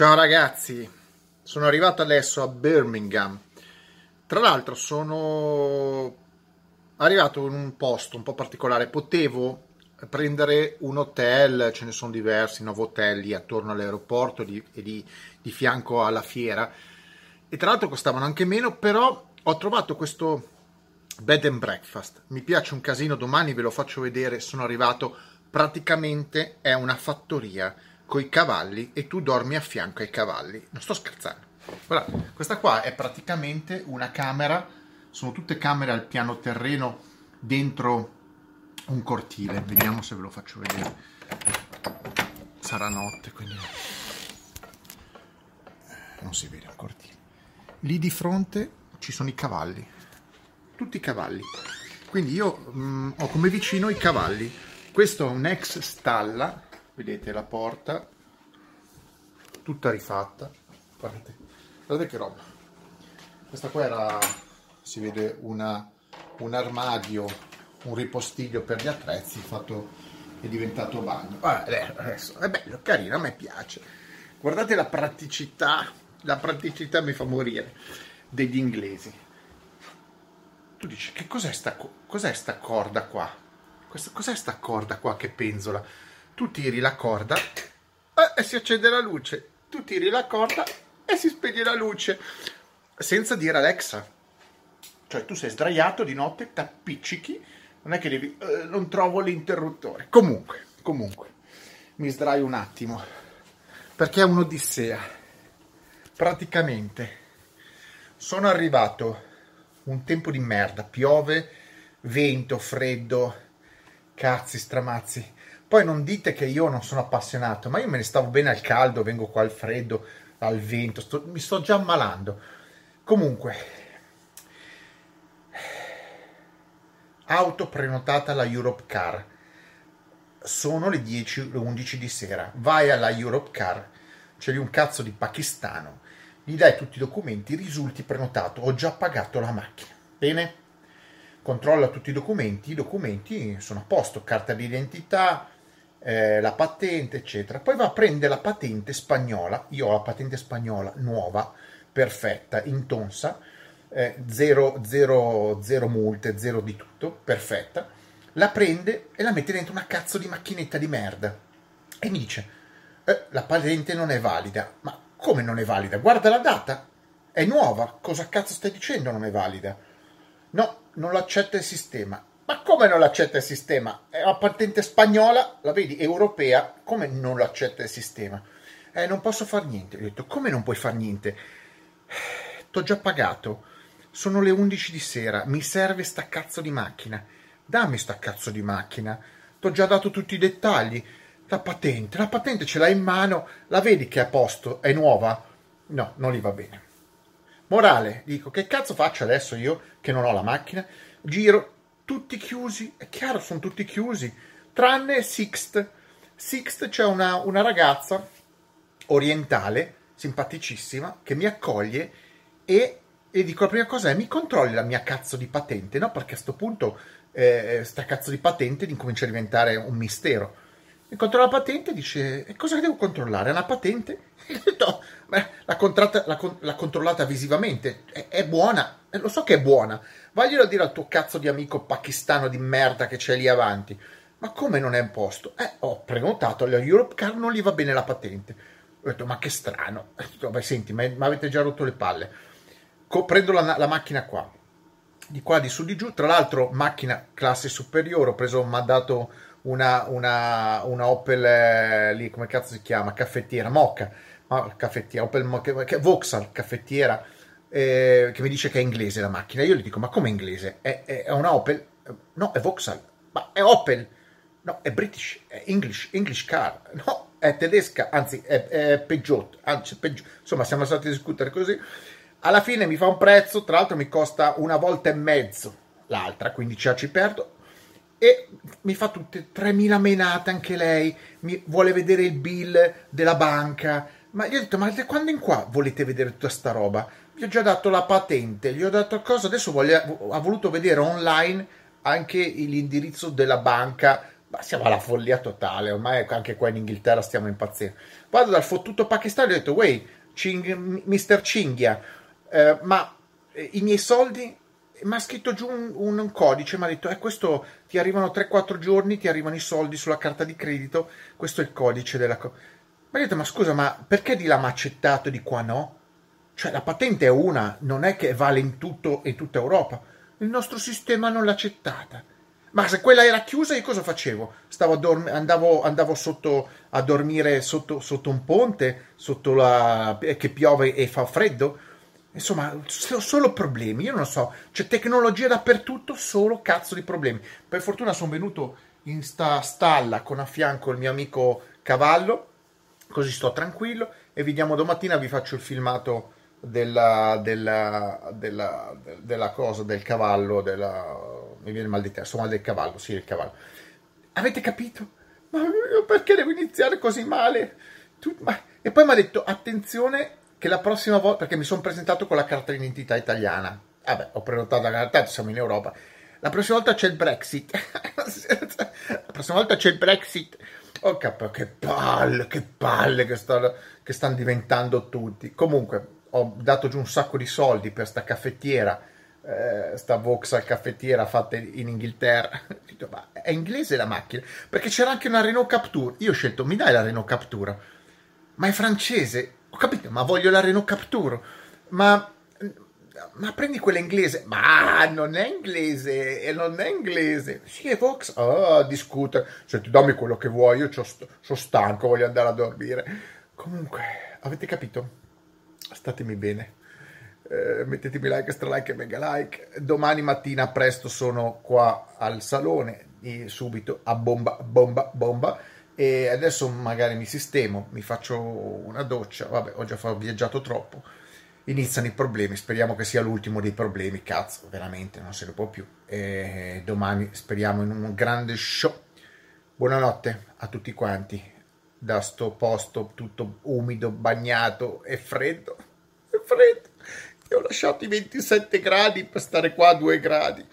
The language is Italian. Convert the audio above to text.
Ciao ragazzi, sono arrivato adesso a Birmingham. Tra l'altro sono arrivato in un posto un po' particolare, potevo prendere un hotel, ce ne sono diversi, lì attorno all'aeroporto di, e di, di fianco alla fiera. E tra l'altro costavano anche meno, però ho trovato questo bed and breakfast, mi piace un casino, domani ve lo faccio vedere, sono arrivato, praticamente è una fattoria con i cavalli e tu dormi a fianco ai cavalli. Non sto scherzando. Guarda, questa qua è praticamente una camera, sono tutte camere al piano terreno dentro un cortile. Vediamo se ve lo faccio vedere. Sarà notte, quindi non si vede un cortile. Lì di fronte ci sono i cavalli, tutti i cavalli. Quindi io mh, mm, ho come vicino i cavalli. Questo è un ex stalla vedete la porta tutta rifatta guardate, guardate che roba. Questa qua era si vede una, un armadio un ripostiglio per gli attrezzi fatto è diventato bagno. Ah, adesso è bello carino a me piace. Guardate la praticità la praticità mi fa morire degli inglesi. Tu dici che cos'è sta, cos'è sta corda qua? Cos'è sta corda qua che penzola tu tiri la corda eh, e si accende la luce, tu tiri la corda e si spegne la luce, senza dire Alexa. Cioè tu sei sdraiato di notte, t'appiccichi, non è che devi, eh, non trovo l'interruttore. Comunque, comunque, mi sdraio un attimo, perché è un'odissea. Praticamente, sono arrivato un tempo di merda, piove, vento, freddo, cazzi, stramazzi poi non dite che io non sono appassionato, ma io me ne stavo bene al caldo, vengo qua al freddo, al vento, sto, mi sto già ammalando. Comunque, auto prenotata alla Europe Car. Sono le 10, le 11 di sera. Vai alla Europe Car, c'è lì un cazzo di pakistano, gli dai tutti i documenti, risulti prenotato, ho già pagato la macchina. Bene? Controlla tutti i documenti, i documenti sono a posto, carta d'identità, eh, la patente, eccetera. Poi va a prendere la patente spagnola. Io ho la patente spagnola nuova, perfetta, in tonsa, eh, zero, zero, zero multe, zero di tutto, perfetta. La prende e la mette dentro una cazzo di macchinetta di merda. E mi dice, eh, la patente non è valida. Ma come non è valida? Guarda la data, è nuova. Cosa cazzo stai dicendo non è valida? No, non l'accetta il sistema. Ma come non l'accetta il sistema? È una patente spagnola, la vedi, europea, come non l'accetta il sistema? Eh, non posso fare niente. Ho detto, come non puoi fare niente? T'ho già pagato. Sono le 11 di sera, mi serve sta cazzo di macchina. Dammi sta cazzo di macchina. T'ho già dato tutti i dettagli. La patente, la patente ce l'hai in mano, la vedi che è a posto, è nuova? No, non gli va bene. Morale, dico, che cazzo faccio adesso io che non ho la macchina? Giro, tutti chiusi, è chiaro, sono tutti chiusi, tranne Sixt. Sixt c'è una, una ragazza orientale, simpaticissima, che mi accoglie e, e dico la prima cosa è mi controlli la mia cazzo di patente, no? Perché a questo punto eh, sta cazzo di patente incomincia a diventare un mistero. Mi controlla la patente e dice, e cosa devo controllare? Una patente? no, l'ha, l'ha, controllata visivamente, è, è buona, eh, lo so che è buona, Vaglielo a dire al tuo cazzo di amico pakistano di merda che c'è lì avanti. Ma come non è un posto? Eh, ho prenotato alla Europe Car, non gli va bene la patente. Ho detto, ma che strano. Ho detto, beh, senti, mi avete già rotto le palle. Co- prendo la, la, macchina qua. Di qua, di su, di giù. Tra l'altro, macchina classe superiore. Ho preso, mi ha dato una, una, una Opel, eh, lì, come cazzo si chiama? Caffettiera, Mocha. Ma, caffettiera, Opel, Vauxhall, caffettiera eh, che mi dice che è inglese la macchina. Io gli dico, ma come inglese? È, è, è una Opel? No, è Vauxhall. Ma è Opel? No, è British, è English, English car. No, è tedesca, anzi è, è Peugeot. Anzi, Peugeot. Insomma, siamo stati a discutere così. Alla fine mi fa un prezzo, tra l'altro mi costa una volta e mezzo l'altra, quindi già ci perdo. E mi fa tutte 3.000 menate anche lei, mi vuole vedere il bill della banca. Ma io ho detto, ma quando in qua volete vedere tutta sta roba? gli ho già dato la patente, gli ho dato cosa, adesso voglia, ha voluto vedere online anche l'indirizzo della banca, ma siamo alla follia totale, ormai anche qua in Inghilterra stiamo impazzendo. vado dal fottuto pakistano e ho detto, wey, Ching, Mr. Cinghia, eh, ma eh, i miei soldi mi ha scritto giù un, un codice, mi ha detto, eh, questo ti arrivano 3-4 giorni, ti arrivano i soldi sulla carta di credito, questo è il codice della... Co-. Mi ha detto, ma scusa, ma perché di là mi ha accettato di qua no? Cioè, la patente è una, non è che vale in tutto e tutta Europa. Il nostro sistema non l'ha accettata. Ma se quella era chiusa, io cosa facevo? Dorm- andavo, andavo sotto a dormire sotto, sotto un ponte, sotto la... che piove e fa freddo? Insomma, solo problemi. Io non so, c'è tecnologia dappertutto, solo cazzo di problemi. Per fortuna sono venuto in sta stalla con a fianco il mio amico Cavallo, così sto tranquillo e vediamo domattina, vi faccio il filmato della, della, della, della cosa, del cavallo, della... mi viene mal di testa, mal del cavallo, sì, il cavallo. Avete capito? Ma perché devo iniziare così male? Tu... Ma... E poi mi ha detto, attenzione che la prossima volta, perché mi sono presentato con la carta d'identità italiana, vabbè, ho prenotato la carta, siamo in Europa, la prossima volta c'è il Brexit, la prossima volta c'è il Brexit, oh capo, che palle, che palle che, sto, che stanno diventando tutti, comunque ho dato giù un sacco di soldi per sta caffettiera, eh, sta Vauxhall caffettiera fatta in Inghilterra, ma è inglese la macchina, perché c'era anche una Renault Capture, io ho scelto, mi dai la Renault Capture, ma è francese, capito, ma voglio la Renault Capture. Ma, ma prendi quella inglese. Ma non è inglese, e non è inglese. Sì, è Vox. Ah, discute. Senti, dammi quello che vuoi, io sono stanco, voglio andare a dormire. Comunque, avete capito? Statemi bene. Eh, mettetemi like, stra like e mega like. Domani mattina presto sono qua al salone, subito a bomba, bomba, bomba e adesso magari mi sistemo, mi faccio una doccia, vabbè ho già viaggiato troppo, iniziano i problemi, speriamo che sia l'ultimo dei problemi, cazzo, veramente non se ne può più e domani speriamo in un grande show. Buonanotte a tutti quanti da sto posto tutto umido, bagnato e freddo, e freddo. E ho lasciato i 27 gradi per stare qua a 2 gradi.